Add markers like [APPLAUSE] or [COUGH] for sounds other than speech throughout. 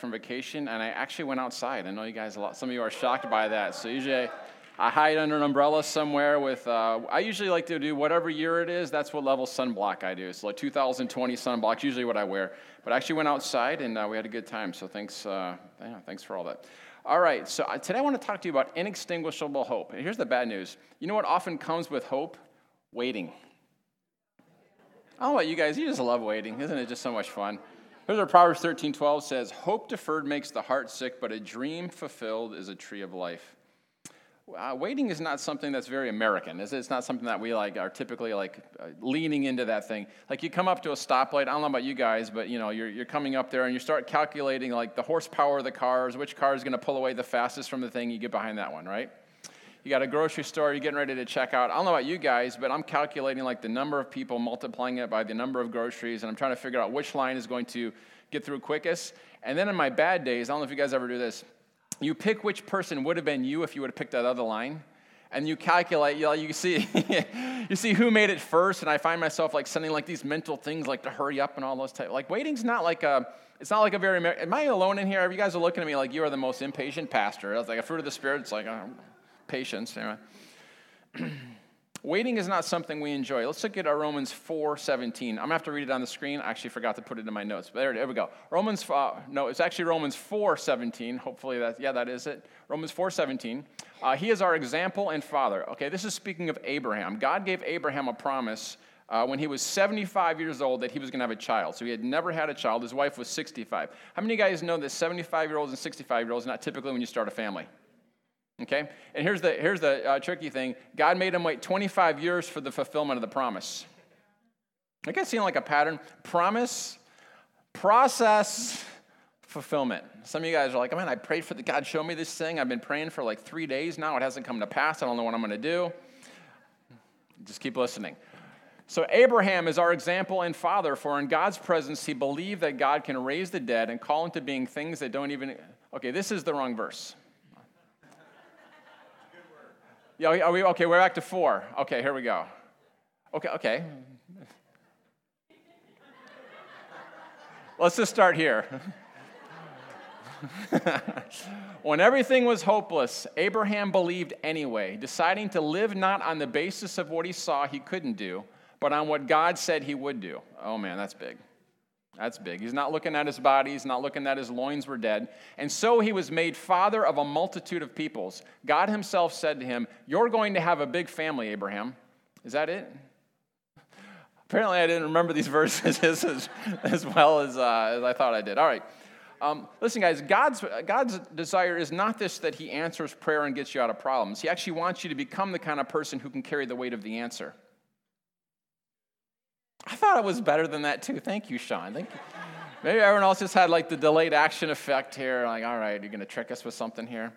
from vacation, and I actually went outside. I know you guys, a lot, some of you are shocked by that. So usually I hide under an umbrella somewhere with, uh, I usually like to do whatever year it is, that's what level sunblock I do. So like 2020 sunblock, usually what I wear. But I actually went outside and uh, we had a good time. So thanks, uh, yeah, thanks for all that. All right, so uh, today I want to talk to you about inextinguishable hope. And here's the bad news. You know what often comes with hope? Waiting. About you guys, you just love waiting. Isn't it just so much fun? Here's what Proverbs 13 12 says Hope deferred makes the heart sick, but a dream fulfilled is a tree of life. Uh, waiting is not something that's very American. It's, it's not something that we like are typically like uh, leaning into that thing. Like you come up to a stoplight. I don't know about you guys, but you know you're, you're coming up there and you start calculating like the horsepower of the cars, which car is going to pull away the fastest from the thing. You get behind that one, right? You got a grocery store, you're getting ready to check out. I don't know about you guys, but I'm calculating like the number of people, multiplying it by the number of groceries, and I'm trying to figure out which line is going to get through quickest. And then in my bad days, I don't know if you guys ever do this, you pick which person would have been you if you would have picked that other line. And you calculate, you, know, you see, [LAUGHS] you see who made it first, and I find myself like sending like these mental things like to hurry up and all those type. Like waiting's not like a, it's not like a very. Am I alone in here? You guys are looking at me like you are the most impatient pastor. It's like a fruit of the spirit. It's like, oh, patience. Anyway. [CLEARS THROAT] Waiting is not something we enjoy. Let's look at our Romans 4 17. I'm going to have to read it on the screen. I actually forgot to put it in my notes. But there, there we go. Romans, uh, no, it's actually Romans 4 17. Hopefully, that, yeah, that is it. Romans 4 17. Uh, he is our example and father. Okay, this is speaking of Abraham. God gave Abraham a promise uh, when he was 75 years old that he was going to have a child. So he had never had a child. His wife was 65. How many of you guys know that 75 year olds and 65 year olds not typically when you start a family? Okay? And here's the, here's the uh, tricky thing God made him wait 25 years for the fulfillment of the promise. I guess seeing like a pattern promise, process, fulfillment. Some of you guys are like, man, I prayed for the God, show me this thing. I've been praying for like three days now. It hasn't come to pass. I don't know what I'm going to do. Just keep listening. So, Abraham is our example and father, for in God's presence, he believed that God can raise the dead and call into being things that don't even. Okay, this is the wrong verse. Yeah, are we, okay, we're back to four. Okay, here we go. Okay, okay. Let's just start here. [LAUGHS] when everything was hopeless, Abraham believed anyway, deciding to live not on the basis of what he saw he couldn't do, but on what God said he would do. Oh man, that's big. That's big. He's not looking at his body, he's not looking that his loins were dead. And so he was made father of a multitude of peoples. God himself said to him, You're going to have a big family, Abraham. Is that it? [LAUGHS] Apparently, I didn't remember these [LAUGHS] verses [LAUGHS] as, as well as, uh, as I thought I did. All right. Um, listen, guys, God's, God's desire is not this that He answers prayer and gets you out of problems. He actually wants you to become the kind of person who can carry the weight of the answer. I thought it was better than that too. Thank you, Sean. Thank you. Maybe everyone else just had like the delayed action effect here. Like, all right, you're going to trick us with something here.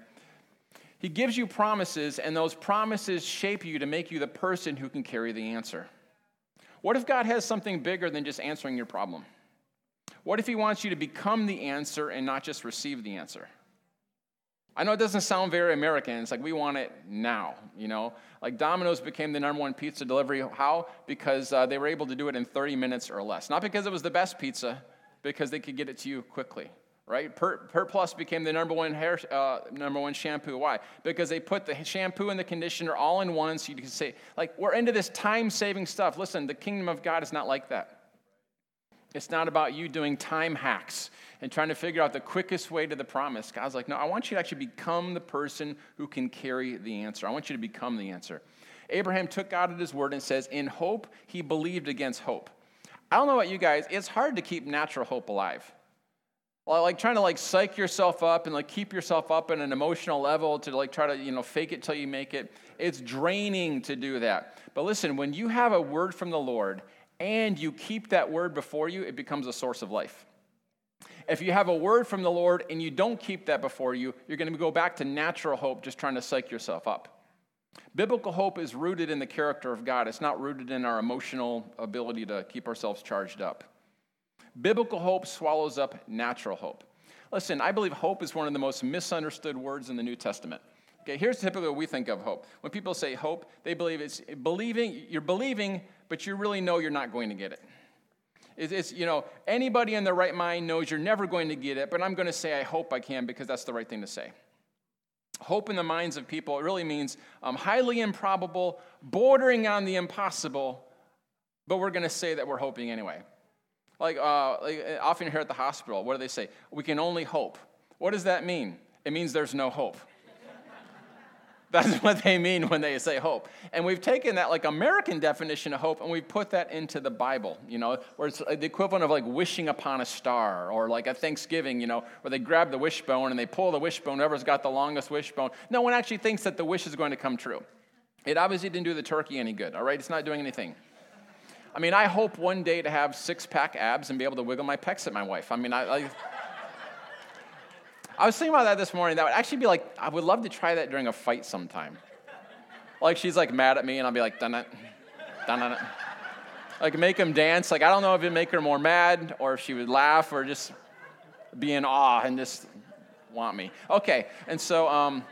He gives you promises, and those promises shape you to make you the person who can carry the answer. What if God has something bigger than just answering your problem? What if He wants you to become the answer and not just receive the answer? I know it doesn't sound very American. It's like we want it now, you know? Like Domino's became the number one pizza delivery. How? Because uh, they were able to do it in 30 minutes or less. Not because it was the best pizza, because they could get it to you quickly, right? Per, Pert Plus became the number one hair, uh, number one shampoo. Why? Because they put the shampoo and the conditioner all in one, so you can say, like, we're into this time-saving stuff. Listen, the kingdom of God is not like that. It's not about you doing time hacks and trying to figure out the quickest way to the promise. God's like, no, I want you to actually become the person who can carry the answer. I want you to become the answer. Abraham took God at his word and says, in hope, he believed against hope. I don't know about you guys, it's hard to keep natural hope alive. Like trying to like psych yourself up and like keep yourself up in an emotional level to like try to, you know, fake it till you make it. It's draining to do that. But listen, when you have a word from the Lord and you keep that word before you, it becomes a source of life. If you have a word from the Lord and you don't keep that before you, you're going to go back to natural hope, just trying to psych yourself up. Biblical hope is rooted in the character of God, it's not rooted in our emotional ability to keep ourselves charged up. Biblical hope swallows up natural hope. Listen, I believe hope is one of the most misunderstood words in the New Testament. Okay, here's typically what we think of hope. When people say hope, they believe it's believing, you're believing, but you really know you're not going to get it. It's, you know, anybody in their right mind knows you're never going to get it, but I'm going to say I hope I can because that's the right thing to say. Hope in the minds of people, it really means um, highly improbable, bordering on the impossible, but we're going to say that we're hoping anyway. Like, uh, like often here at the hospital, what do they say? We can only hope. What does that mean? It means there's no hope. That's [LAUGHS] what they mean when they say hope. And we've taken that like American definition of hope and we've put that into the Bible, you know, where it's uh, the equivalent of like wishing upon a star or like a Thanksgiving, you know, where they grab the wishbone and they pull the wishbone, whoever's got the longest wishbone. No one actually thinks that the wish is going to come true. It obviously didn't do the turkey any good, all right? It's not doing anything. I mean, I hope one day to have six pack abs and be able to wiggle my pecs at my wife. I mean, I, I I was thinking about that this morning. That would actually be like, I would love to try that during a fight sometime. Like she's like mad at me, and I'll be like, dun dun it. Like make him dance. Like I don't know if it'd make her more mad, or if she would laugh, or just be in awe and just want me. Okay, and so, um,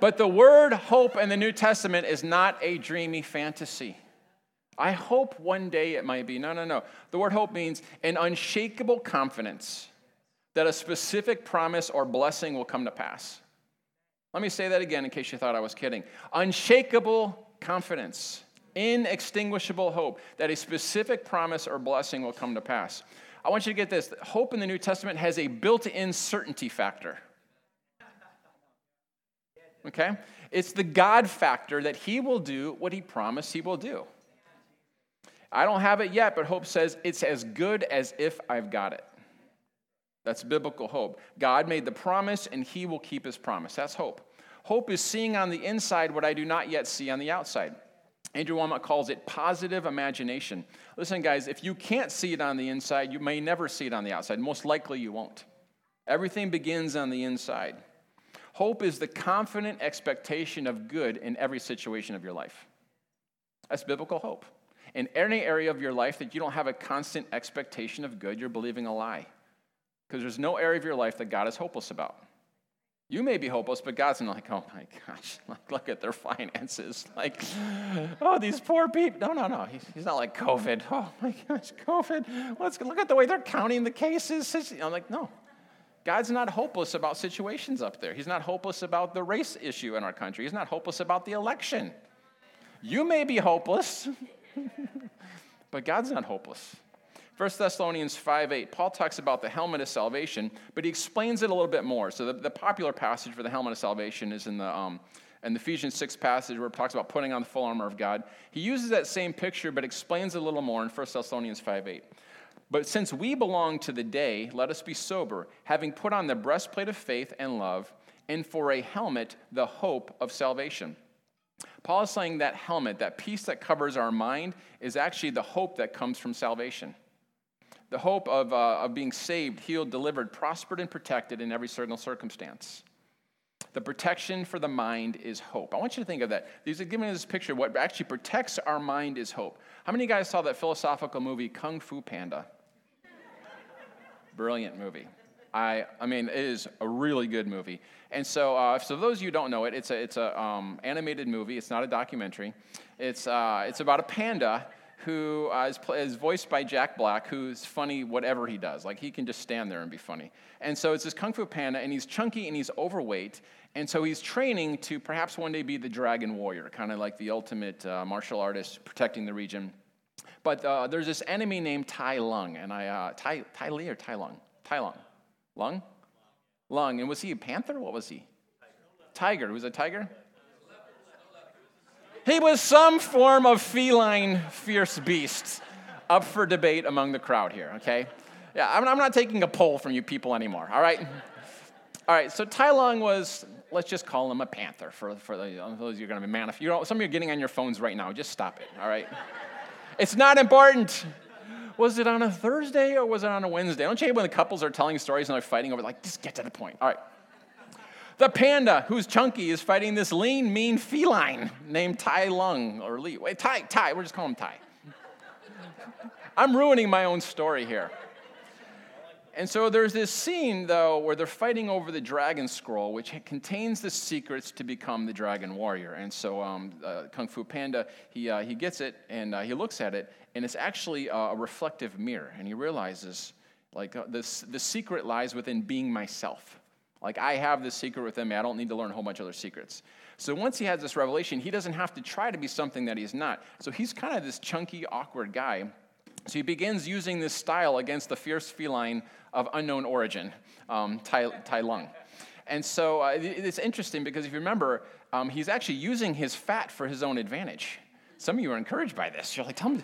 but the word hope in the New Testament is not a dreamy fantasy. I hope one day it might be. No, no, no. The word hope means an unshakable confidence that a specific promise or blessing will come to pass. Let me say that again in case you thought I was kidding. Unshakable confidence, inextinguishable hope that a specific promise or blessing will come to pass. I want you to get this hope in the New Testament has a built in certainty factor. Okay? It's the God factor that He will do what He promised He will do. I don't have it yet, but hope says it's as good as if I've got it. That's biblical hope. God made the promise and he will keep his promise. That's hope. Hope is seeing on the inside what I do not yet see on the outside. Andrew Wommack calls it positive imagination. Listen, guys, if you can't see it on the inside, you may never see it on the outside. Most likely you won't. Everything begins on the inside. Hope is the confident expectation of good in every situation of your life. That's biblical hope. In any area of your life that you don't have a constant expectation of good, you're believing a lie because there's no area of your life that God is hopeless about. You may be hopeless, but God's not like, oh my gosh, [LAUGHS] like, look at their finances. [LAUGHS] Like, oh, these poor people. No, no, no. He's, he's not like COVID. Oh my gosh, COVID. Let's look at the way they're counting the cases. I'm like, no. God's not hopeless about situations up there. He's not hopeless about the race issue in our country. He's not hopeless about the election. You may be hopeless, [LAUGHS] but God's not hopeless. 1 Thessalonians 5 8, Paul talks about the helmet of salvation, but he explains it a little bit more. So, the, the popular passage for the helmet of salvation is in the, um, in the Ephesians 6 passage where it talks about putting on the full armor of God. He uses that same picture, but explains it a little more in 1 Thessalonians 5 8. But since we belong to the day, let us be sober, having put on the breastplate of faith and love, and for a helmet, the hope of salvation. Paul is saying that helmet, that piece that covers our mind, is actually the hope that comes from salvation the hope of, uh, of being saved, healed, delivered, prospered, and protected in every circumstance. The protection for the mind is hope. I want you to think of that. These are giving us this picture. What actually protects our mind is hope. How many guys saw that philosophical movie, Kung Fu Panda? Brilliant movie. I, I mean, it is a really good movie. And so, uh, so those of you who don't know it, it's a, it's a um, animated movie. It's not a documentary. It's, uh, it's about a panda who uh, is, is, voiced by Jack Black, who's funny whatever he does. Like he can just stand there and be funny. And so it's this Kung Fu Panda, and he's chunky and he's overweight. And so he's training to perhaps one day be the Dragon Warrior, kind of like the ultimate uh, martial artist protecting the region. But uh, there's this enemy named Tai Lung, and I, uh, Tai, tai Li or Tai Lung? Tai Lung. Lung? Lung. And was he a panther? What was he? Tiger. Tiger. Was a tiger? He was some form of feline, fierce beast up for debate among the crowd here, okay? Yeah, I'm, I'm not taking a poll from you people anymore, all right? All right, so Tai Lung was, let's just call him a panther for, for the, uh, those you're going to be manif- you know, Some of you are getting on your phones right now. Just stop it, all right? it's not important. Was it on a Thursday or was it on a Wednesday? Don't you hate when the couples are telling stories and they're fighting over, like, just get to the point. All right. The panda, who's chunky, is fighting this lean, mean feline named Tai Lung or Lee. Wait, Tai, Tai, we're just calling him Tai. I'm ruining my own story here. And so there's this scene, though, where they're fighting over the dragon scroll, which contains the secrets to become the dragon warrior. And so um, uh, Kung Fu Panda, he, uh, he gets it and uh, he looks at it, and it's actually a reflective mirror. And he realizes, like, uh, this, the secret lies within being myself. Like, I have this secret within me. I don't need to learn a whole bunch of other secrets. So once he has this revelation, he doesn't have to try to be something that he's not. So he's kind of this chunky, awkward guy. So he begins using this style against the fierce feline of unknown origin, um, Tai, tai Lung. And so uh, it's interesting because if you remember, um, he's actually using his fat for his own advantage. Some of you are encouraged by this. You're like, tell me,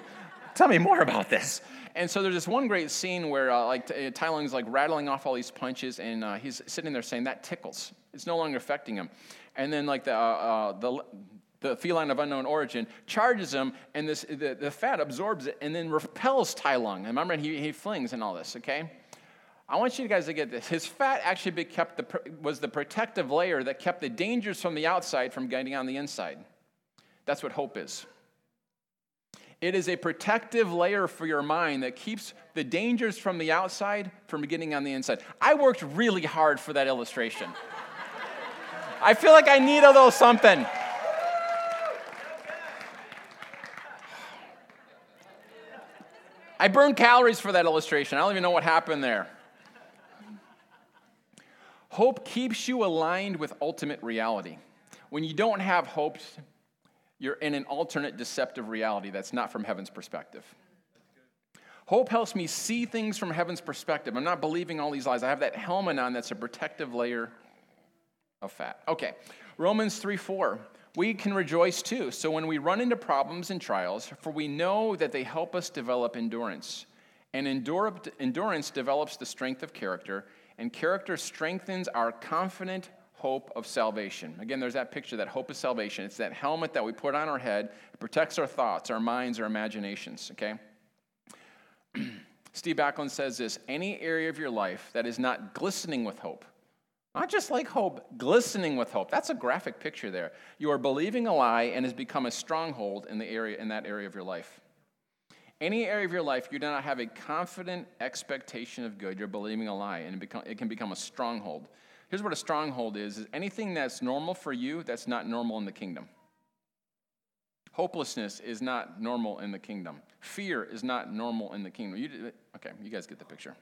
tell me more about this. And so there's this one great scene where uh, like uh, Tai Lung's like rattling off all these punches, and uh, he's sitting there saying that tickles. It's no longer affecting him. And then like the uh, uh, the the feline of unknown origin charges him, and this the, the fat absorbs it and then repels Tai Lung. And remember, he, he flings and all this. Okay. I want you guys to get this. His fat actually kept the, was the protective layer that kept the dangers from the outside from getting on the inside. That's what hope is. It is a protective layer for your mind that keeps the dangers from the outside from getting on the inside. I worked really hard for that illustration. I feel like I need a little something. I burned calories for that illustration. I don't even know what happened there. Hope keeps you aligned with ultimate reality. When you don't have hope, you're in an alternate deceptive reality that's not from heaven's perspective. Hope helps me see things from heaven's perspective. I'm not believing all these lies. I have that helmet on that's a protective layer of fat. Okay, Romans 3 4. We can rejoice too. So when we run into problems and trials, for we know that they help us develop endurance. And endurance develops the strength of character, and character strengthens our confident hope of salvation. Again, there's that picture, that hope of salvation. It's that helmet that we put on our head. It protects our thoughts, our minds, our imaginations, okay? [CLEARS THROAT] Steve Backlund says this any area of your life that is not glistening with hope, not just like hope, glistening with hope. That's a graphic picture there. You are believing a lie and has become a stronghold in the area in that area of your life. Any area of your life you do not have a confident expectation of good, you're believing a lie, and it, become, it can become a stronghold. Here's what a stronghold is, is anything that's normal for you that's not normal in the kingdom. Hopelessness is not normal in the kingdom. Fear is not normal in the kingdom. You, okay, you guys get the picture.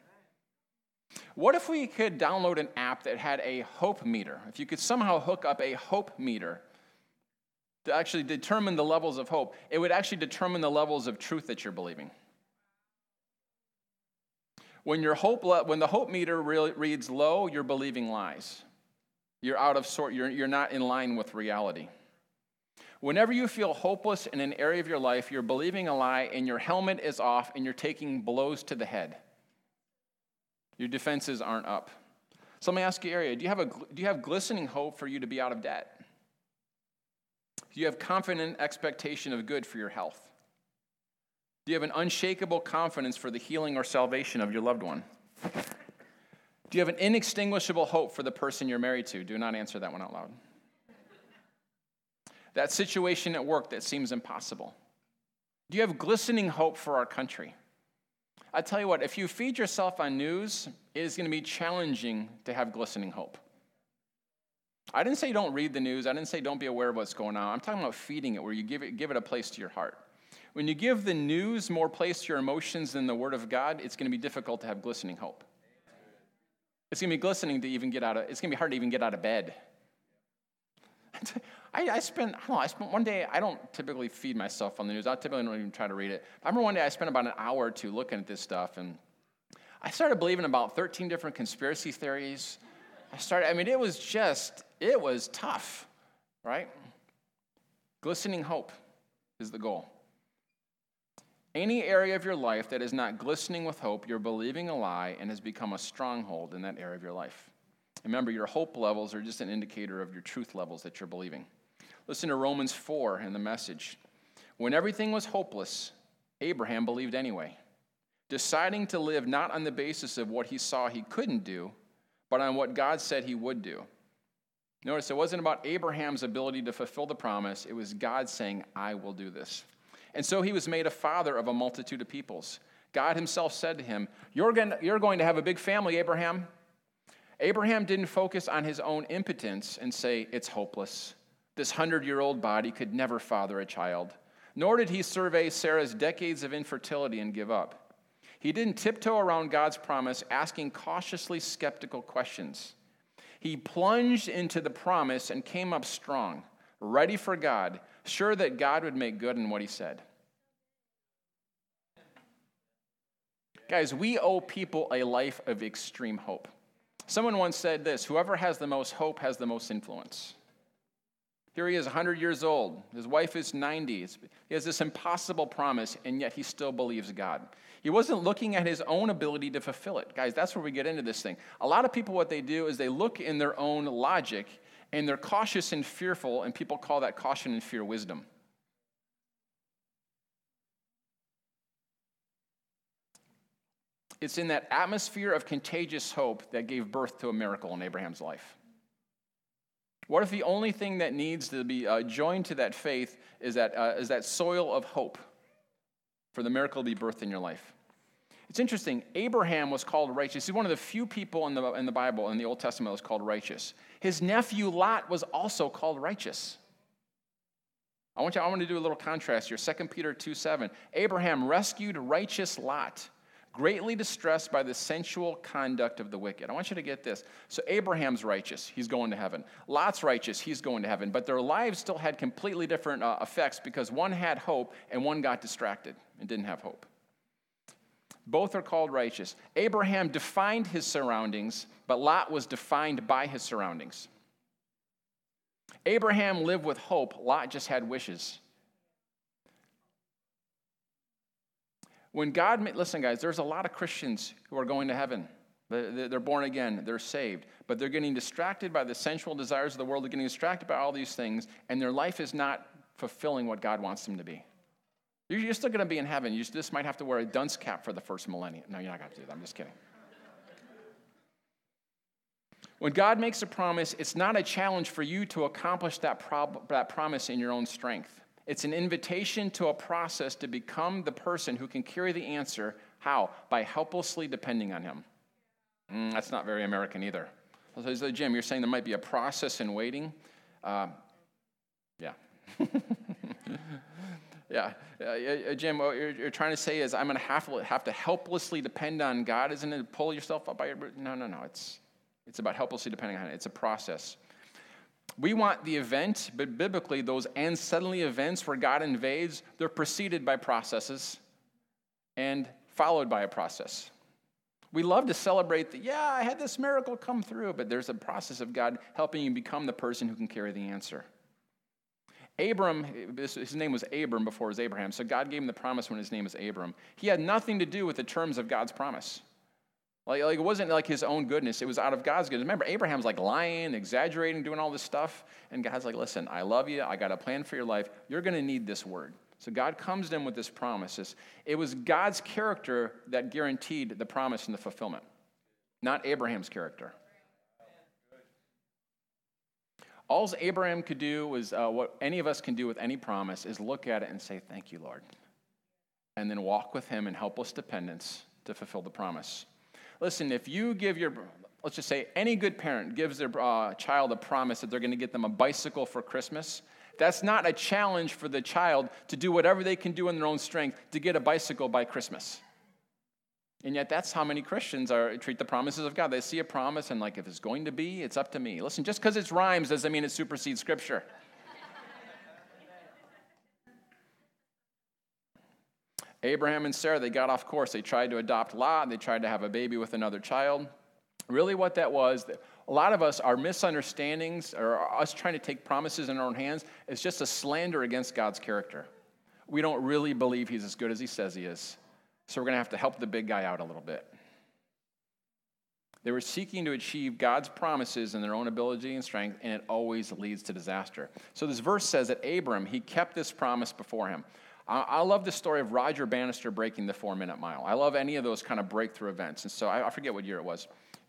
What if we could download an app that had a hope meter? If you could somehow hook up a hope meter to actually determine the levels of hope, it would actually determine the levels of truth that you're believing. When, your hope, when the hope meter reads low, you're believing lies. You're out of sort, you're, you're not in line with reality. Whenever you feel hopeless in an area of your life, you're believing a lie and your helmet is off and you're taking blows to the head. Your defenses aren't up. So let me ask you, area, do you have, a, do you have glistening hope for you to be out of debt? Do you have confident expectation of good for your health? Do you have an unshakable confidence for the healing or salvation of your loved one? Do you have an inextinguishable hope for the person you're married to? Do not answer that one out loud. That situation at work that seems impossible. Do you have glistening hope for our country? I tell you what, if you feed yourself on news, it is going to be challenging to have glistening hope. I didn't say don't read the news. I didn't say don't be aware of what's going on. I'm talking about feeding it, where you give it, give it a place to your heart. When you give the news more place to your emotions than the Word of God, it's going to be difficult to have glistening hope. It's going to be glistening to even get out of, it's going to be hard to even get out of bed. [LAUGHS] I, I spent, I don't know, I spent one day, I don't typically feed myself on the news. I typically don't even try to read it. I remember one day I spent about an hour or two looking at this stuff, and I started believing about 13 different conspiracy theories. I started, I mean, it was just, it was tough, right? Glistening hope is the goal. Any area of your life that is not glistening with hope, you're believing a lie and has become a stronghold in that area of your life. Remember, your hope levels are just an indicator of your truth levels that you're believing. Listen to Romans 4 in the message. When everything was hopeless, Abraham believed anyway, deciding to live not on the basis of what he saw he couldn't do, but on what God said he would do. Notice it wasn't about Abraham's ability to fulfill the promise, it was God saying, I will do this. And so he was made a father of a multitude of peoples. God himself said to him, You're going, to, have a big family, Abraham. Abraham didn't focus on his own impotence and say, It's hopeless. This hundred year old body could never father a child. Nor did he survey Sarah's decades of infertility and give up. He didn't tiptoe around God's promise, asking cautiously skeptical questions. He plunged into the promise and came up strong, ready for God, sure that God would make good in what he said. Guys, we owe people a life of extreme hope. Someone once said this whoever has the most hope has the most influence. Here he is, 100 years old. His wife is 90. He has this impossible promise, and yet he still believes God. He wasn't looking at his own ability to fulfill it. Guys, that's where we get into this thing. A lot of people, what they do is they look in their own logic, and they're cautious and fearful, and people call that caution and fear wisdom. It's in that atmosphere of contagious hope that gave birth to a miracle in Abraham's life. What if the only thing that needs to be uh, joined to that faith is that, uh, is that soil of hope for the miracle to be birthed in your life? It's interesting. Abraham was called righteous. He's one of the few people in the, in the Bible, in the Old Testament, that was called righteous. His nephew Lot was also called righteous. I want, you, I want to do a little contrast here. 2 Peter 2 7. Abraham rescued righteous Lot greatly distressed by the sensual conduct of the wicked. I want you to get this. So, Abraham's righteous, he's going to heaven. Lot's righteous, he's going to heaven. But their lives still had completely different uh, effects because one had hope and one got distracted and didn't have hope. Both are called righteous. Abraham defined his surroundings, but Lot was defined by his surroundings. Abraham lived with hope, Lot just had wishes. When God, listen, guys, there's a lot of Christians who are going to heaven. They're born again, they're saved, but they're getting distracted by the sensual desires of the world. They're getting distracted by all these things, and their life is not fulfilling what God wants them to be. You're still going to be in heaven. You just might have to wear a dunce cap for the first millennium. No, you're not going to do that. I'm just kidding. When God makes a promise, it's not a challenge for you to accomplish that, prob- that promise in your own strength. It's an invitation to a process to become the person who can carry the answer. How? By helplessly depending on Him. Mm, that's not very American either. So, Jim, you're saying there might be a process in waiting? Uh, yeah. [LAUGHS] yeah. Uh, Jim, what you're, you're, trying to say is I'm going to have, have to helplessly depend on God. Isn't it pull yourself up by your. No, no, no. It's, it's about helplessly depending on it. It's a process. We want the event, but biblically, those and suddenly events where God invades, they're preceded by processes and followed by a process. We love to celebrate that, yeah, I had this miracle come through, but there's a process of God helping you become the person who can carry the answer. Abram, his name was Abram before it was Abraham, so God gave him the promise when his name was Abram. He had nothing to do with the terms of God's promise. Like, like it wasn't like his own goodness, it was out of God's goodness. Remember, Abraham's like lying, exaggerating, doing all this stuff. And God's like, listen, I love you. I got a plan for your life. You're going to need this word. So God comes to him with this promise. It was God's character that guaranteed the promise and the fulfillment, not Abraham's character. All Abraham could do was uh, what any of us can do with any promise is look at it and say, Thank you, Lord. And then walk with him in helpless dependence to fulfill the promise. Listen, if you give your, let's just say any good parent gives their uh, child a promise that they're going to get them a bicycle for Christmas, that's not a challenge for the child to do whatever they can do in their own strength to get a bicycle by Christmas. And yet, that's how many Christians are, treat the promises of God. They see a promise and, like, if it's going to be, it's up to me. Listen, just because it rhymes doesn't mean it supersedes Scripture. Abraham and Sarah, they got off course. They tried to adopt Lot, they tried to have a baby with another child. Really, what that was, a lot of us, our misunderstandings or us trying to take promises in our own hands is just a slander against God's character. We don't really believe he's as good as he says he is. So we're going to have to help the big guy out a little bit. They were seeking to achieve God's promises in their own ability and strength, and it always leads to disaster. So this verse says that Abram, he kept this promise before him. I, love the story of Roger Bannister breaking the four minute mile. I love any of those kind of breakthrough events. And so I, forget what year it was.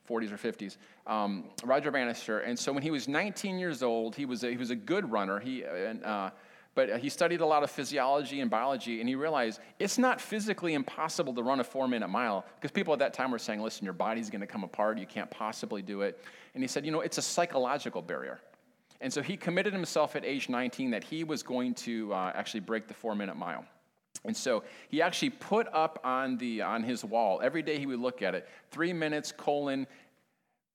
40s or 50s, um, Roger Bannister. And so when he was 19 years old, he was a, he was a good runner. He, uh, But he studied a lot of physiology and biology, and he realized it's not physically impossible to run a four minute mile because people at that time were saying, listen, your body's going to come apart. You can't possibly do it. And he said, you know, it's a psychological barrier. And so he committed himself at age 19 that he was going to uh, actually break the four minute mile. And so he actually put up on, the, on his wall, every day he would look at it, three minutes, colon,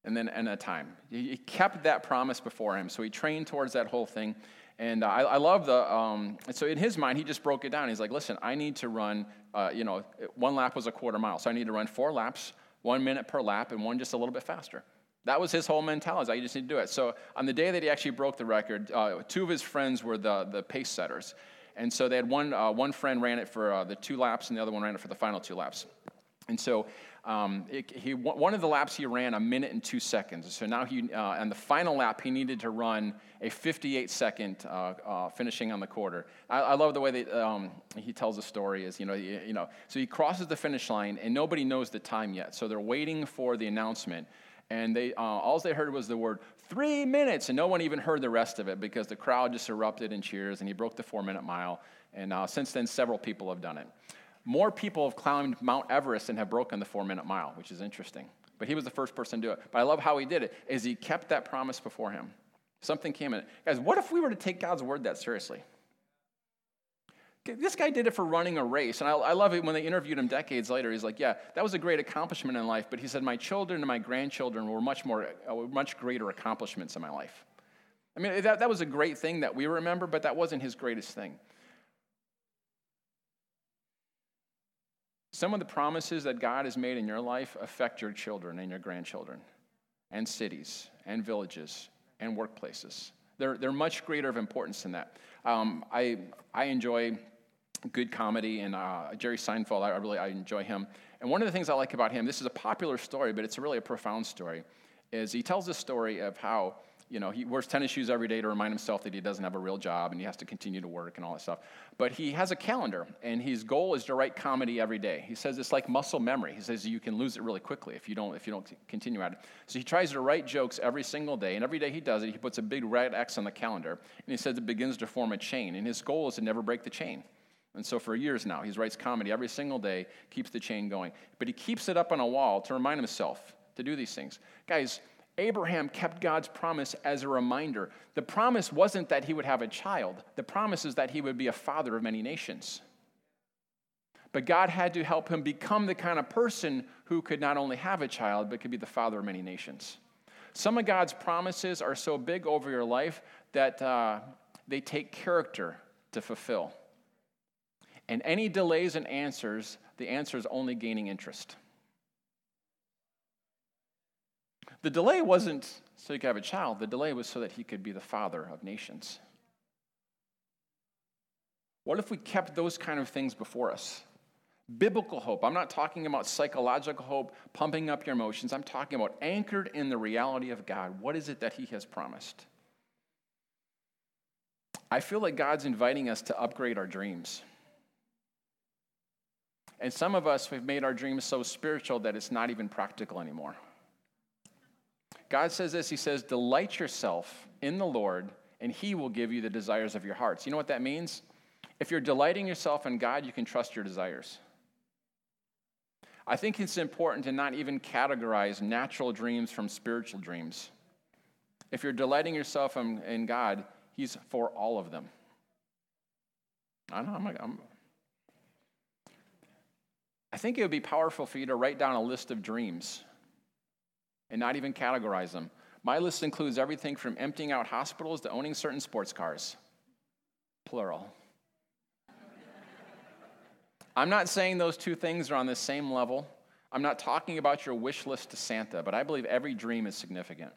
and then and a time. He kept that promise before him. So he trained towards that whole thing. And I, I, love the, um, so in his mind, he just broke it down. He's like, listen, I need to run, uh, you know, one lap was a quarter mile. So I need to run four laps, one minute per lap, and one just a little bit faster. That was his whole mentality. I just need to do it. So on the day that he actually broke the record, uh, two of his friends were the, the pace setters. And so they had one, uh, one friend ran it for uh, the two laps, and the other one ran it for the final two laps. And so um, it, he, one of the laps he ran a minute and two seconds. So now he, uh, on the final lap, he needed to run a 58 second uh, uh, finishing on the quarter. I, I love the way that um, he tells the story. Is you know, you, you know, so he crosses the finish line and nobody knows the time yet. So they're waiting for the announcement, and they uh, all they heard was the word three minutes, and no one even heard the rest of it because the crowd just erupted in cheers, and he broke the four minute mile. And uh, since then, several people have done it. More people have climbed Mount Everest and have broken the four minute mile, which is interesting. But he was the first person to do it. But I love how he did it, is he kept that promise before him. Something came in. Guys, what if we were to take God's word that seriously? This guy did it for running a race. And I, I, love it when they interviewed him decades later. He's like, Yeah, that was a great accomplishment in life. But he said, My children and my grandchildren were much, more, uh, much greater accomplishments in my life. I mean, that, that was a great thing that we remember, but that wasn't his greatest thing. Some of the promises that God has made in your life affect your children and your grandchildren, and cities, and villages, and workplaces. They're, they're much greater of importance than that. Um, I, I enjoy good comedy, and uh, Jerry Seinfeld, I really I enjoy him. And one of the things I like about him, this is a popular story, but it's really a profound story, is he tells the story of how you know, he wears tennis shoes every day to remind himself that he doesn't have a real job and he has to continue to work and all that stuff. But he has a calendar, and his goal is to write comedy every day. He says it's like muscle memory. He says you can lose it really quickly if you don't if you don't continue at it. So he tries to write jokes every single day, and every day he does it, he puts a big red X on the calendar, and he says it begins to form a chain. And his goal is to never break the chain. And so for years now, he writes comedy every single day, keeps the chain going. But he keeps it up on a wall to remind himself to do these things. Guys, Abraham kept God's promise as a reminder. The promise wasn't that he would have a child, the promise is that he would be a father of many nations. But God had to help him become the kind of person who could not only have a child, but could be the father of many nations. Some of God's promises are so big over your life that uh, they take character to fulfill. And any delays in answers, the answer is only gaining interest. The delay wasn't so he could have a child, the delay was so that he could be the father of nations. What if we kept those kind of things before us? Biblical hope. I'm not talking about psychological hope, pumping up your emotions. I'm talking about anchored in the reality of God. What is it that He has promised? I feel like God's inviting us to upgrade our dreams. And some of us have made our dreams so spiritual that it's not even practical anymore. God says this He says, Delight yourself in the Lord, and He will give you the desires of your hearts. You know what that means? If you're delighting yourself in God, you can trust your desires. I think it's important to not even categorize natural dreams from spiritual dreams. If you're delighting yourself in, in God, He's for all of them. I know, I'm, I'm, I think it would be powerful for you to write down a list of dreams and not even categorize them. My list includes everything from emptying out hospitals to owning certain sports cars. Plural. I'm not saying those two things are on the same level. I'm not talking about your wish list to Santa, but I believe every dream is significant.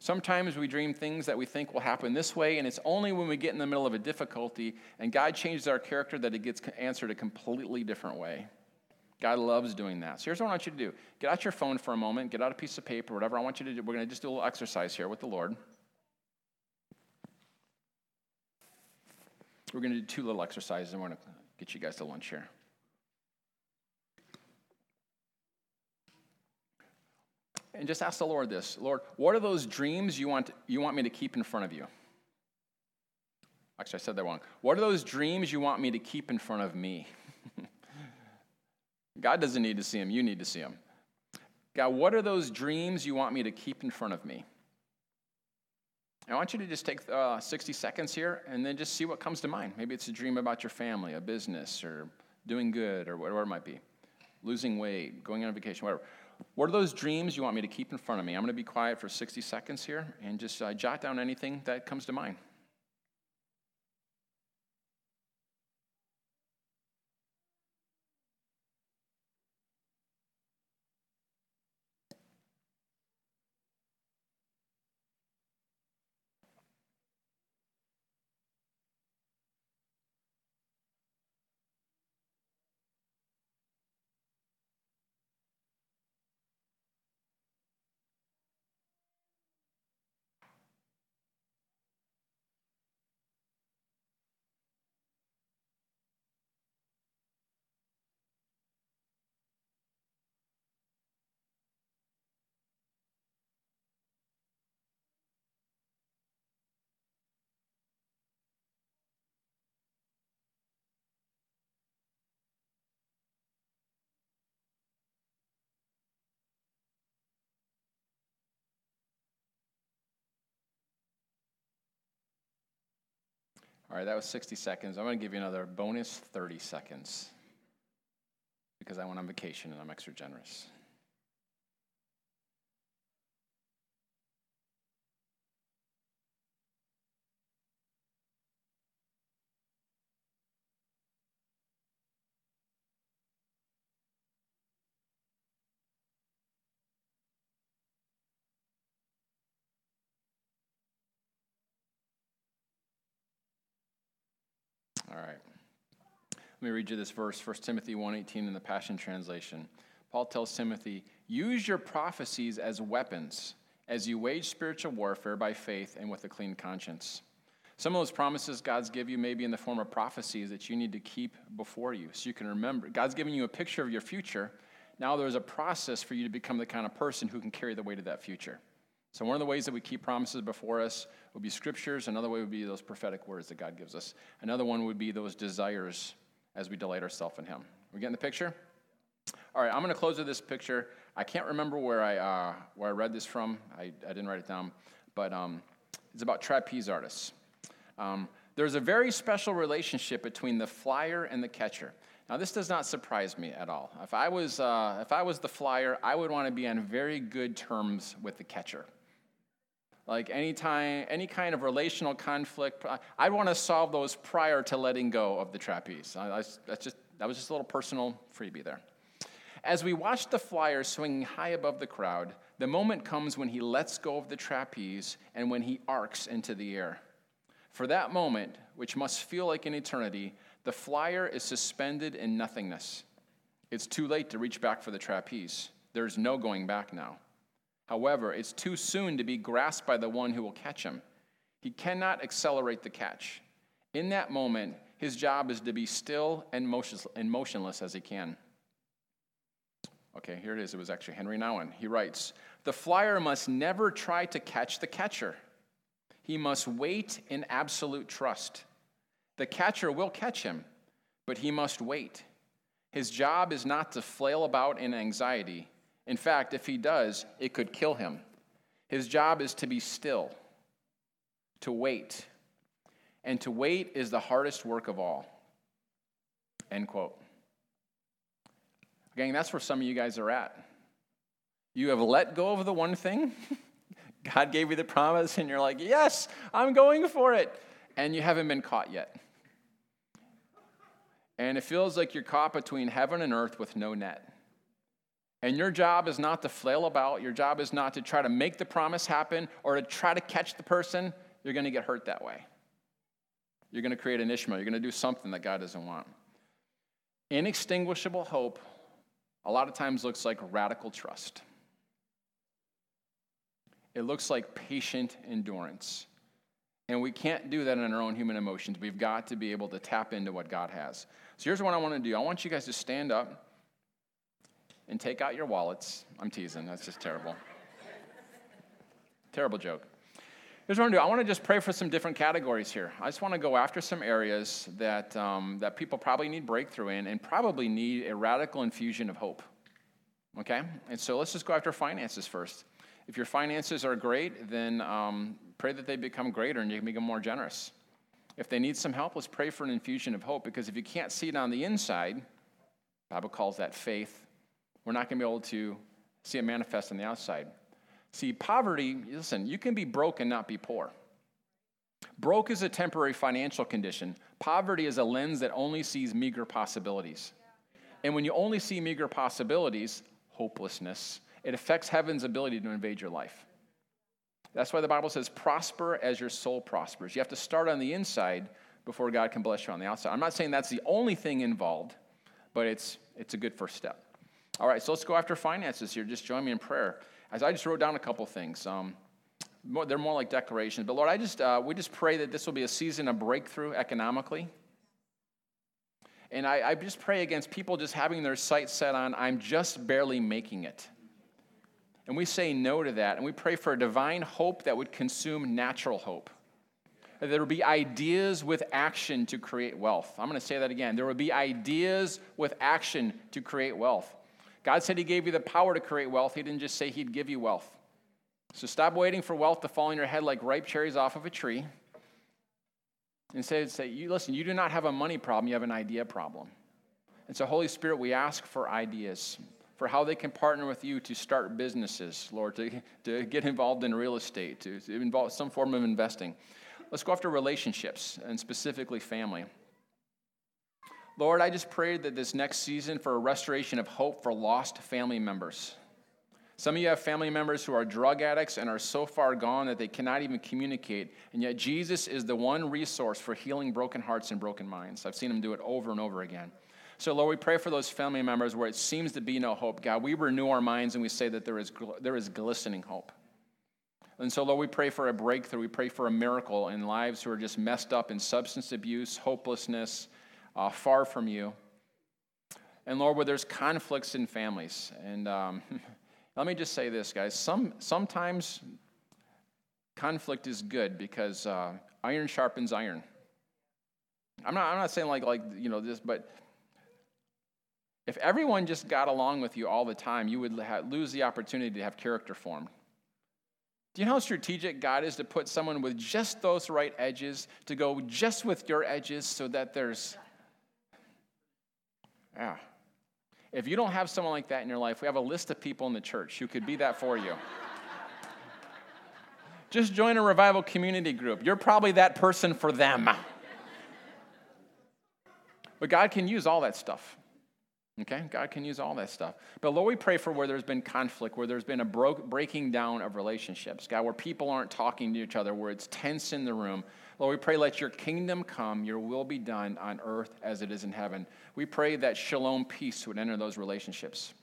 Sometimes we dream things that we think will happen this way, and it's only when we get in the middle of a difficulty and God changes our character that it gets answered a completely different way. God loves doing that. So here's what I want you to do get out your phone for a moment, get out a piece of paper, whatever I want you to do. We're going to just do a little exercise here with the Lord. We're going to do two little exercises, and we're going to get you guys to lunch here. And just ask the Lord this Lord, what are those dreams you want, you want me to keep in front of you? Actually, I said that wrong. What are those dreams you want me to keep in front of me? [LAUGHS] God doesn't need to see them, you need to see them. God, what are those dreams you want me to keep in front of me? I want you to just take uh, 60 seconds here and then just see what comes to mind. Maybe it's a dream about your family, a business, or doing good, or whatever it might be. Losing weight, going on vacation, whatever. What are those dreams you want me to keep in front of me? I'm going to be quiet for 60 seconds here and just uh, jot down anything that comes to mind. All right, that was 60 seconds. I'm going to give you another bonus 30 seconds because I went on vacation and I'm extra generous. All right. Let me read you this verse, 1 Timothy 1:18 in the Passion Translation. Paul tells Timothy, "Use your prophecies as weapons as you wage spiritual warfare by faith and with a clean conscience." Some of those promises God's give you may be in the form of prophecies that you need to keep before you so you can remember. God's giving you a picture of your future. Now there's a process for you to become the kind of person who can carry the weight of that future. So, one of the ways that we keep promises before us would be scriptures. Another way would be those prophetic words that God gives us. Another one would be those desires as we delight ourselves in Him. We getting the picture? All right, I'm going to close with this picture. I can't remember where I, uh, where I read this from. I, I didn't write it down, but um, it's about trapeze artists. Um, there's a very special relationship between the flyer and the catcher. Now, this does not surprise me at all. If I was, uh, if I was the flyer, I would want to be on very good terms with the catcher like any time, any kind of relational conflict. I want to solve those prior to letting go of the trapeze. I, I, that's just, that was just a little personal freebie there. As we watch the flyer swinging high above the crowd, the moment comes when he lets go of the trapeze and when he arcs into the air. For that moment, which must feel like an eternity, the flyer is suspended in nothingness. It's too late to reach back for the trapeze. There's no going back now. However, it's too soon to be grasped by the one who will catch him. He cannot accelerate the catch. In that moment, his job is to be still and motionless as he can. Okay, here it is. It was actually Henri Nouwen. He writes The flyer must never try to catch the catcher, he must wait in absolute trust. The catcher will catch him, but he must wait. His job is not to flail about in anxiety in fact, if he does, it could kill him. His job is to be still, to wait. And to wait is the hardest work of all. End quote. Gang, that's where some of you guys are at. You have let go of the one thing. [LAUGHS] God gave you the promise, and you're like, yes, I'm going for it. And you haven't been caught yet. And it feels like you're caught between heaven and earth with no net. And your job is not to flail about. Your job is not to try to make the promise happen or to try to catch the person. You're going to get hurt that way. You're going to create an Ishmael. You're going to do something that God doesn't want. Inextinguishable hope a lot of times looks like radical trust. It looks like patient endurance. And we can't do that in our own human emotions. We've got to be able to tap into what God has. So here's what I want to do I want you guys to stand up and take out your wallets. I'm teasing, that's just terrible. terrible joke. Here's what I'm to do. I want to just pray for some different categories here. I just want to go after some areas that, um, that people probably need breakthrough in and probably need a radical infusion of hope. Okay? And so let's just go after finances first. If your finances are great, then um, pray that they become greater and you can become more generous. If they need some help, let's pray for an infusion of hope because if you can't see it on the inside, Bible calls that faith, we're not going to be able to see it manifest on the outside. See, poverty, listen, you can be broke and not be poor. Broke is a temporary financial condition. Poverty is a lens that only sees meager possibilities. And when you only see meager possibilities, hopelessness, it affects heaven's ability to invade your life. That's why the Bible says, prosper as your soul prospers. You have to start on the inside before God can bless you on the outside. I'm not saying that's the only thing involved, but it's, it's a good first step. All right, so let's go after finances here. Just join me in prayer as I just wrote down a couple things. Um, more, they're more like declarations. But Lord, I just uh, we just pray that this will be a season of breakthrough economically. And I, I just pray against people just having their sights set on, I'm just barely making it. And we say no to that. And we pray for a divine hope that would consume natural hope. That there would be ideas with action to create wealth. I'm going to say that again. There would be ideas with action to create wealth. God said He gave you the power to create wealth. He didn't just say He'd give you wealth. So stop waiting for wealth to fall on your head like ripe cherries off of a tree. Instead, say, you, listen, you do not have a money problem, you have an idea problem. And so, Holy Spirit, we ask for ideas for how they can partner with you to start businesses, Lord, to, to get involved in real estate, to involve some form of investing. Let's go after relationships and specifically family. Lord, I just pray that this next season for a restoration of hope for lost family members. Some of you have family members who are drug addicts and are so far gone that they cannot even communicate. And yet, Jesus is the one resource for healing broken hearts and broken minds. I've seen him do it over and over again. So, Lord, we pray for those family members where it seems to be no hope. God, we renew our minds and we say that there is, there is glistening hope. And so, Lord, we pray for a breakthrough. We pray for a miracle in lives who are just messed up in substance abuse, hopelessness, uh, far from you. And Lord, where there's conflicts in families. And um, [LAUGHS] let me just say this, guys. Some, sometimes conflict is good because uh, iron sharpens iron. I'm not, I'm not saying like, like, you know, this, but if everyone just got along with you all the time, you would ha- lose the opportunity to have character formed. Do you know how strategic God is to put someone with just those right edges to go just with your edges so that there's yeah. If you don't have someone like that in your life, we have a list of people in the church who could be that for you. [LAUGHS] Just join a revival community group. You're probably that person for them. But God can use all that stuff. Okay? God can use all that stuff. But Lord, we pray for where there's been conflict, where there's been a breaking down of relationships. God, where people aren't talking to each other, where it's tense in the room. Lord, we pray, let your kingdom come, your will be done on earth as it is in heaven. We pray that shalom peace would enter those relationships.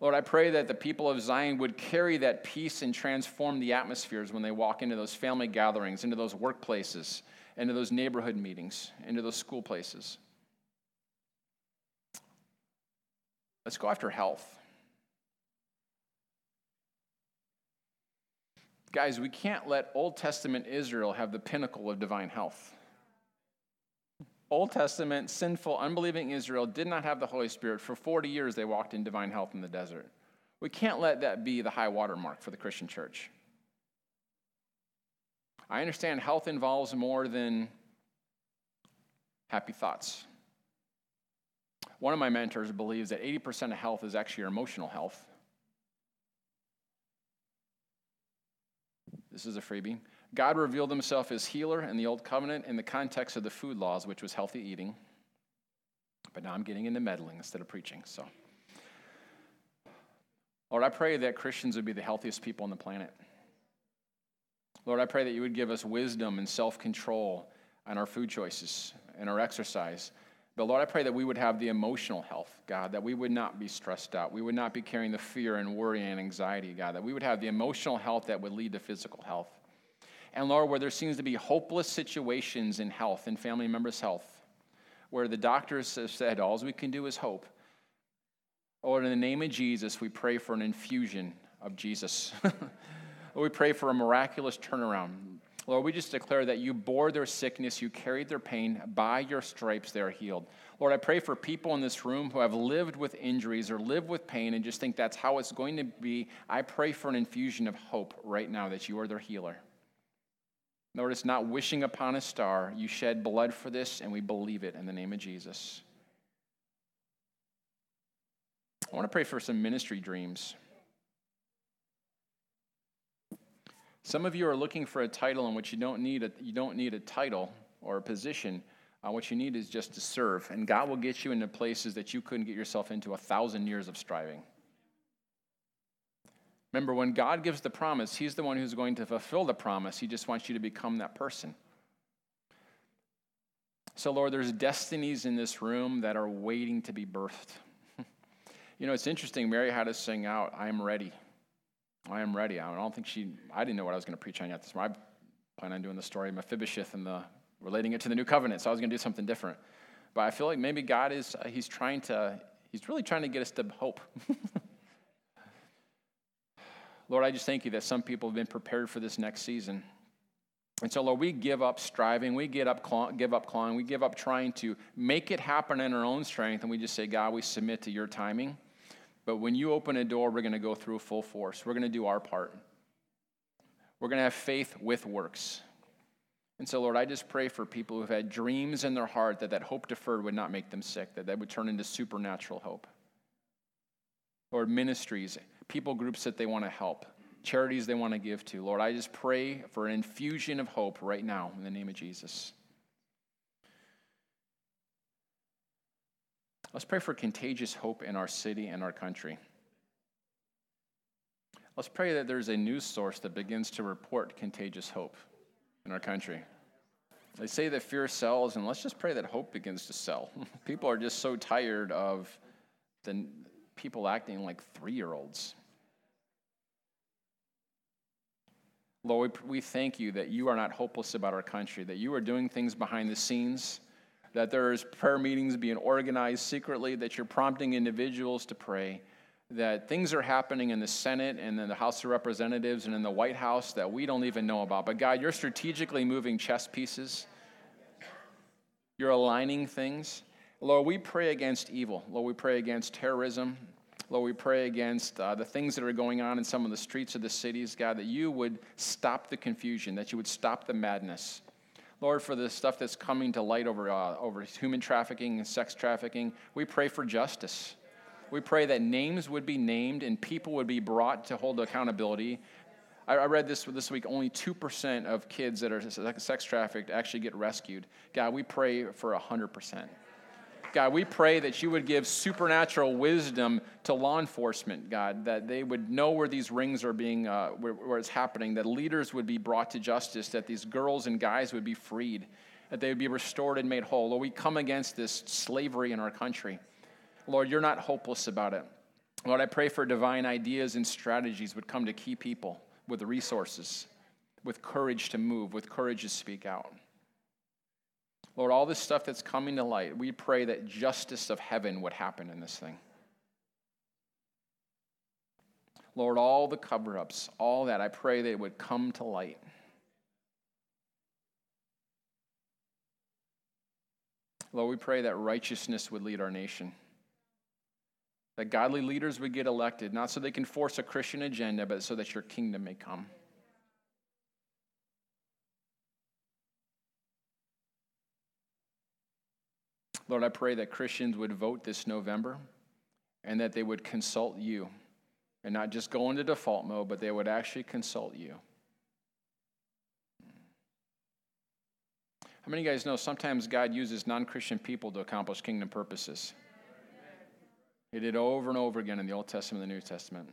Lord, I pray that the people of Zion would carry that peace and transform the atmospheres when they walk into those family gatherings, into those workplaces, into those neighborhood meetings, into those school places. Let's go after health. Guys, we can't let Old Testament Israel have the pinnacle of divine health. Old Testament, sinful, unbelieving Israel did not have the Holy Spirit. For 40 years, they walked in divine health in the desert. We can't let that be the high water mark for the Christian church. I understand health involves more than happy thoughts. One of my mentors believes that 80% of health is actually your emotional health. This is a freebie. God revealed himself as healer in the Old Covenant in the context of the food laws, which was healthy eating. But now I'm getting into meddling instead of preaching. So, Lord, I pray that Christians would be the healthiest people on the planet. Lord, I pray that you would give us wisdom and self control on our food choices and our exercise. But Lord, I pray that we would have the emotional health, God, that we would not be stressed out. We would not be carrying the fear and worry and anxiety, God, that we would have the emotional health that would lead to physical health. And Lord, where there seems to be hopeless situations in health, in family members' health, where the doctors have said all we can do is hope. Lord, in the name of Jesus, we pray for an infusion of Jesus. [LAUGHS] Lord, we pray for a miraculous turnaround. Lord, we just declare that you bore their sickness, you carried their pain. By your stripes, they are healed. Lord, I pray for people in this room who have lived with injuries or live with pain and just think that's how it's going to be. I pray for an infusion of hope right now that you are their healer. Lord, it's not wishing upon a star. You shed blood for this, and we believe it in the name of Jesus. I want to pray for some ministry dreams. Some of you are looking for a title in which you don't need a, you don't need a title or a position. Uh, what you need is just to serve, and God will get you into places that you couldn't get yourself into a thousand years of striving. Remember, when God gives the promise, He's the one who's going to fulfill the promise. He just wants you to become that person. So, Lord, there's destinies in this room that are waiting to be birthed. [LAUGHS] you know, it's interesting. Mary had us sing out, I am ready. I am ready. I don't think she, I didn't know what I was going to preach on yet this morning. I plan on doing the story of Mephibosheth and the, relating it to the new covenant, so I was going to do something different. But I feel like maybe God is, uh, he's trying to, he's really trying to get us to hope. [LAUGHS] Lord, I just thank you that some people have been prepared for this next season. And so, Lord, we give up striving, we get up, claw, give up clawing, we give up trying to make it happen in our own strength, and we just say, God, we submit to your timing. But when you open a door, we're going to go through full force. We're going to do our part. We're going to have faith with works. And so, Lord, I just pray for people who've had dreams in their heart that that hope deferred would not make them sick, that that would turn into supernatural hope. Lord, ministries, people groups that they want to help, charities they want to give to. Lord, I just pray for an infusion of hope right now in the name of Jesus. Let's pray for contagious hope in our city and our country. Let's pray that there's a news source that begins to report contagious hope in our country. They say that fear sells, and let's just pray that hope begins to sell. [LAUGHS] people are just so tired of the people acting like three year olds. Lord, we thank you that you are not hopeless about our country, that you are doing things behind the scenes that there's prayer meetings being organized secretly, that you're prompting individuals to pray, that things are happening in the Senate and in the House of Representatives and in the White House that we don't even know about. But God, you're strategically moving chess pieces, you're aligning things. Lord, we pray against evil. Lord, we pray against terrorism. Lord, we pray against uh, the things that are going on in some of the streets of the cities, God, that you would stop the confusion, that you would stop the madness. Lord, for the stuff that's coming to light over, uh, over human trafficking and sex trafficking, we pray for justice. We pray that names would be named and people would be brought to hold accountability. I, I read this this week only 2% of kids that are sex trafficked actually get rescued. God, we pray for 100%. God, we pray that you would give supernatural wisdom to law enforcement, God, that they would know where these rings are being, uh, where, where it's happening, that leaders would be brought to justice, that these girls and guys would be freed, that they would be restored and made whole. Lord, we come against this slavery in our country. Lord, you're not hopeless about it. Lord, I pray for divine ideas and strategies would come to key people with resources, with courage to move, with courage to speak out. Lord, all this stuff that's coming to light, we pray that justice of heaven would happen in this thing. Lord, all the cover ups, all that, I pray that it would come to light. Lord, we pray that righteousness would lead our nation. That godly leaders would get elected, not so they can force a Christian agenda, but so that your kingdom may come. Lord, I pray that Christians would vote this November and that they would consult you and not just go into default mode, but they would actually consult you. How many of you guys know sometimes God uses non Christian people to accomplish kingdom purposes? He did over and over again in the Old Testament and the New Testament.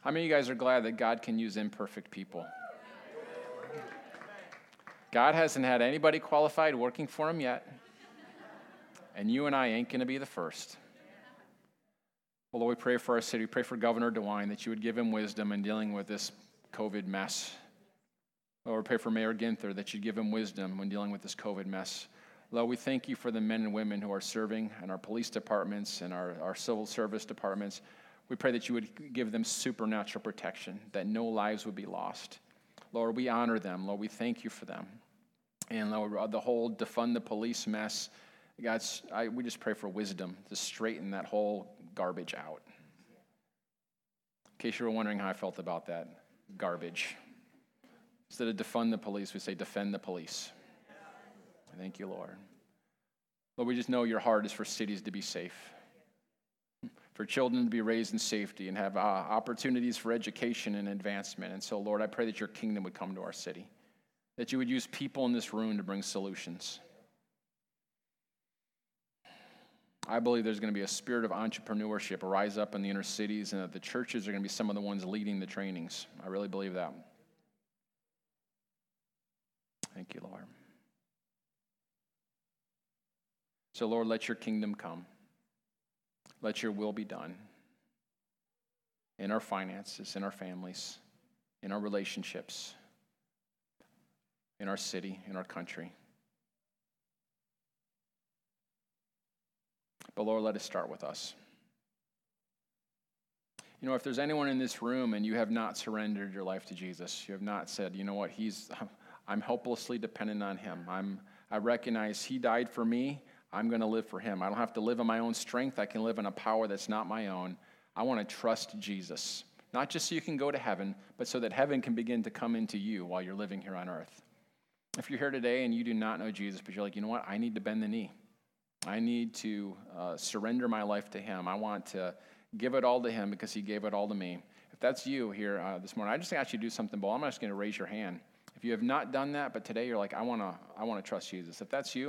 How many of you guys are glad that God can use imperfect people? God hasn't had anybody qualified working for him yet and you and I ain't going to be the first. Well, Lord, we pray for our city. We pray for Governor DeWine that you would give him wisdom in dealing with this COVID mess. Lord, we pray for Mayor Ginther that you'd give him wisdom when dealing with this COVID mess. Lord, we thank you for the men and women who are serving in our police departments and our, our civil service departments. We pray that you would give them supernatural protection, that no lives would be lost. Lord, we honor them. Lord, we thank you for them. And Lord, the whole defund the police mess, God, I, we just pray for wisdom to straighten that whole garbage out. In case you were wondering how I felt about that garbage. Instead of defund the police, we say defend the police. Thank you, Lord. Lord, we just know your heart is for cities to be safe, for children to be raised in safety and have uh, opportunities for education and advancement. And so, Lord, I pray that your kingdom would come to our city, that you would use people in this room to bring solutions. I believe there's going to be a spirit of entrepreneurship rise up in the inner cities, and that the churches are going to be some of the ones leading the trainings. I really believe that. Thank you, Lord. So, Lord, let your kingdom come. Let your will be done in our finances, in our families, in our relationships, in our city, in our country. But Lord, let us start with us. You know, if there's anyone in this room and you have not surrendered your life to Jesus, you have not said, you know what, he's [LAUGHS] I'm helplessly dependent on him. I'm I recognize he died for me. I'm going to live for him. I don't have to live in my own strength. I can live in a power that's not my own. I want to trust Jesus. Not just so you can go to heaven, but so that heaven can begin to come into you while you're living here on earth. If you're here today and you do not know Jesus, but you're like, you know what? I need to bend the knee. I need to uh, surrender my life to Him. I want to give it all to Him because He gave it all to me. If that's you here uh, this morning, I just ask you to do something bold. I'm just going to raise your hand. If you have not done that, but today you're like, I want to, I want to trust Jesus. If that's you,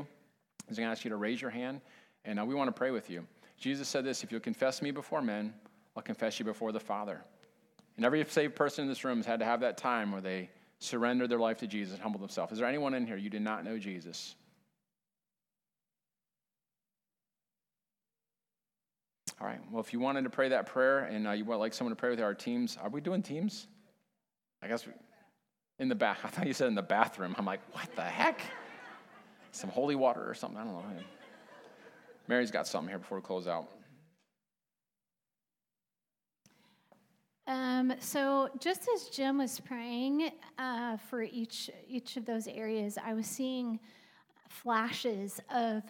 I'm going to ask you to raise your hand, and uh, we want to pray with you. Jesus said this: If you'll confess me before men, I'll confess you before the Father. And every saved person in this room has had to have that time where they surrender their life to Jesus and humble themselves. Is there anyone in here you did not know Jesus? All right. Well, if you wanted to pray that prayer and uh, you would like someone to pray with our teams, are we doing teams? I guess we, in the back. [LAUGHS] I thought you said in the bathroom. I'm like, what the heck? Some holy water or something. I don't know. Mary's got something here before we close out. Um, so just as Jim was praying uh, for each each of those areas, I was seeing flashes of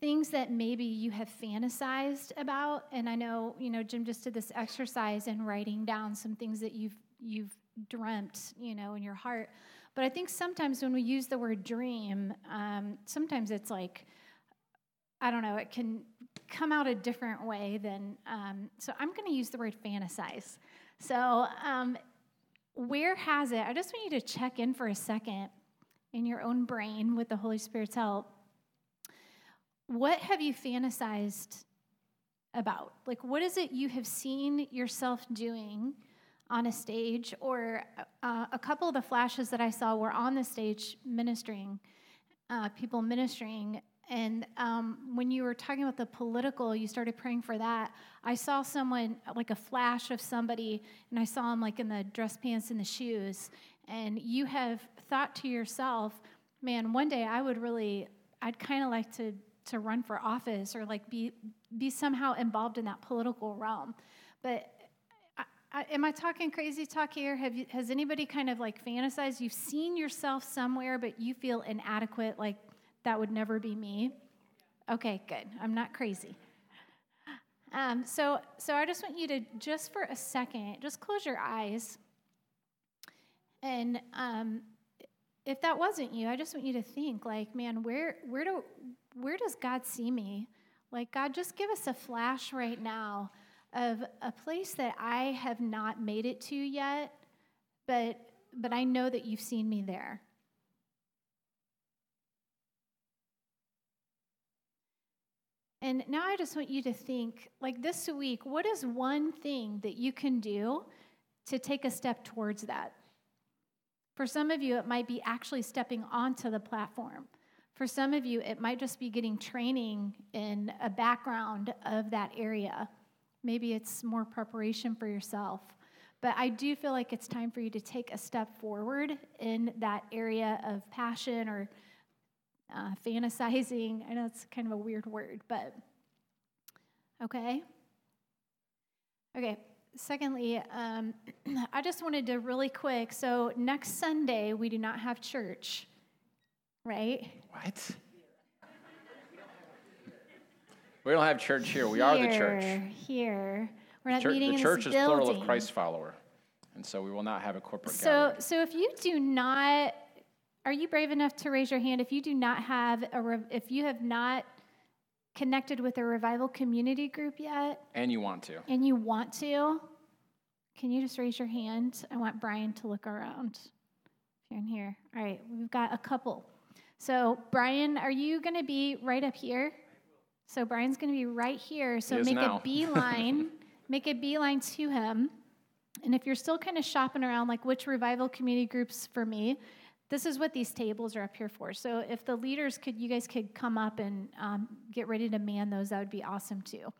things that maybe you have fantasized about and i know you know jim just did this exercise in writing down some things that you've you've dreamt you know in your heart. But i think sometimes when we use the word dream um, sometimes it's like i don't know it can come out a different way than um, so i'm going to use the word fantasize. So um, where has it i just want you to check in for a second in your own brain with the holy spirit's help what have you fantasized about? Like, what is it you have seen yourself doing on a stage? Or uh, a couple of the flashes that I saw were on the stage ministering, uh, people ministering. And um, when you were talking about the political, you started praying for that. I saw someone, like a flash of somebody, and I saw him like in the dress pants and the shoes. And you have thought to yourself, man, one day I would really, I'd kind of like to to run for office or like be be somehow involved in that political realm. But I, I, am I talking crazy talk here? Have you, has anybody kind of like fantasized? You've seen yourself somewhere, but you feel inadequate, like that would never be me. Okay, good. I'm not crazy. Um, so, so I just want you to just for a second, just close your eyes, and um, if that wasn't you, I just want you to think, like, man, where where do where does God see me? Like, God, just give us a flash right now of a place that I have not made it to yet, but, but I know that you've seen me there. And now I just want you to think like this week, what is one thing that you can do to take a step towards that? For some of you, it might be actually stepping onto the platform. For some of you, it might just be getting training in a background of that area. Maybe it's more preparation for yourself. But I do feel like it's time for you to take a step forward in that area of passion or uh, fantasizing. I know it's kind of a weird word, but okay. Okay, secondly, um, [CLEARS THROAT] I just wanted to really quick. So next Sunday we do not have church, right? What? We don't have church here. We are the church. Here, we're not Church- meeting the in church this is plural of Christ follower, and so we will not have a corporate So, gathering. so if you do not, are you brave enough to raise your hand? If you do not have a, if you have not connected with a revival community group yet, And you want to. and you want to, can you just raise your hand? I want Brian to look around. If you're in here, all right, we've got a couple. So, Brian, are you going to be right up here? So, Brian's going to be right here. So, He make now. a [LAUGHS] beeline, make a beeline to him. And if you're still kind of shopping around, like which revival community groups for me, this is what these tables are up here for. So, if the leaders could, you guys could come up and um, get ready to man those, that would be awesome too.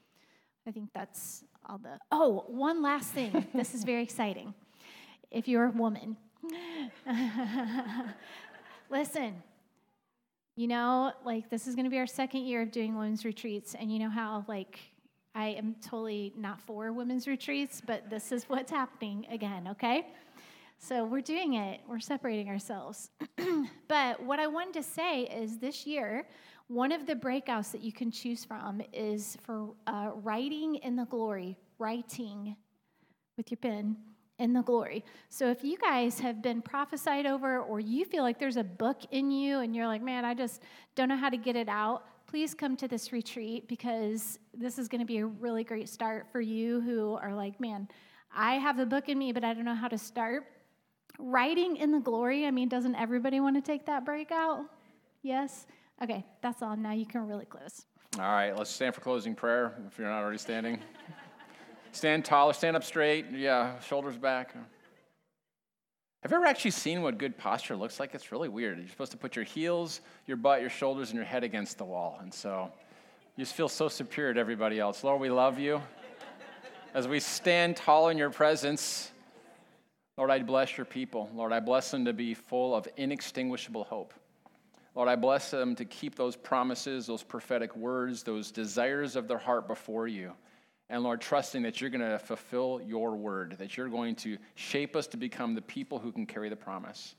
I think that's all the. Oh, one last thing. [LAUGHS] this is very exciting. If you're a woman, [LAUGHS] listen. You know, like this is going to be our second year of doing women's retreats, and you know how like I am totally not for women's retreats, but this is what's happening again. Okay. So we're doing it, we're separating ourselves. [CLEARS THROAT] but what I wanted to say is this year, one of the breakouts that you can choose from is for uh, writing in the glory, writing with your pen in the glory. So if you guys have been prophesied over or you feel like there's a book in you and you're like, man, I just don't know how to get it out, please come to this retreat because this is going to be a really great start for you who are like, man, I have a book in me, but I don't know how to start. Writing in the glory, I mean, doesn't everybody want to take that breakout? Yes? Okay, that's all. Now you can really close. All right, let's stand for closing prayer if you're not already standing. Stand taller, stand up straight. Yeah, shoulders back. Have you ever actually seen what good posture looks like? It's really weird. You're supposed to put your heels, your butt, your shoulders, and your head against the wall. And so you just feel so superior to everybody else. Lord, we love you. As we stand tall in your presence, Lord, I bless your people. Lord, I bless them to be full of inextinguishable hope. Lord, I bless them to keep those promises, those prophetic words, those desires of their heart before you. And Lord, trusting that you're going to fulfill your word, that you're going to shape us to become the people who can carry the promise.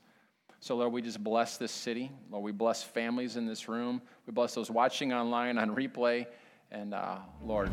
So, Lord, we just bless this city. Lord, we bless families in this room. We bless those watching online on replay. And, uh, Lord,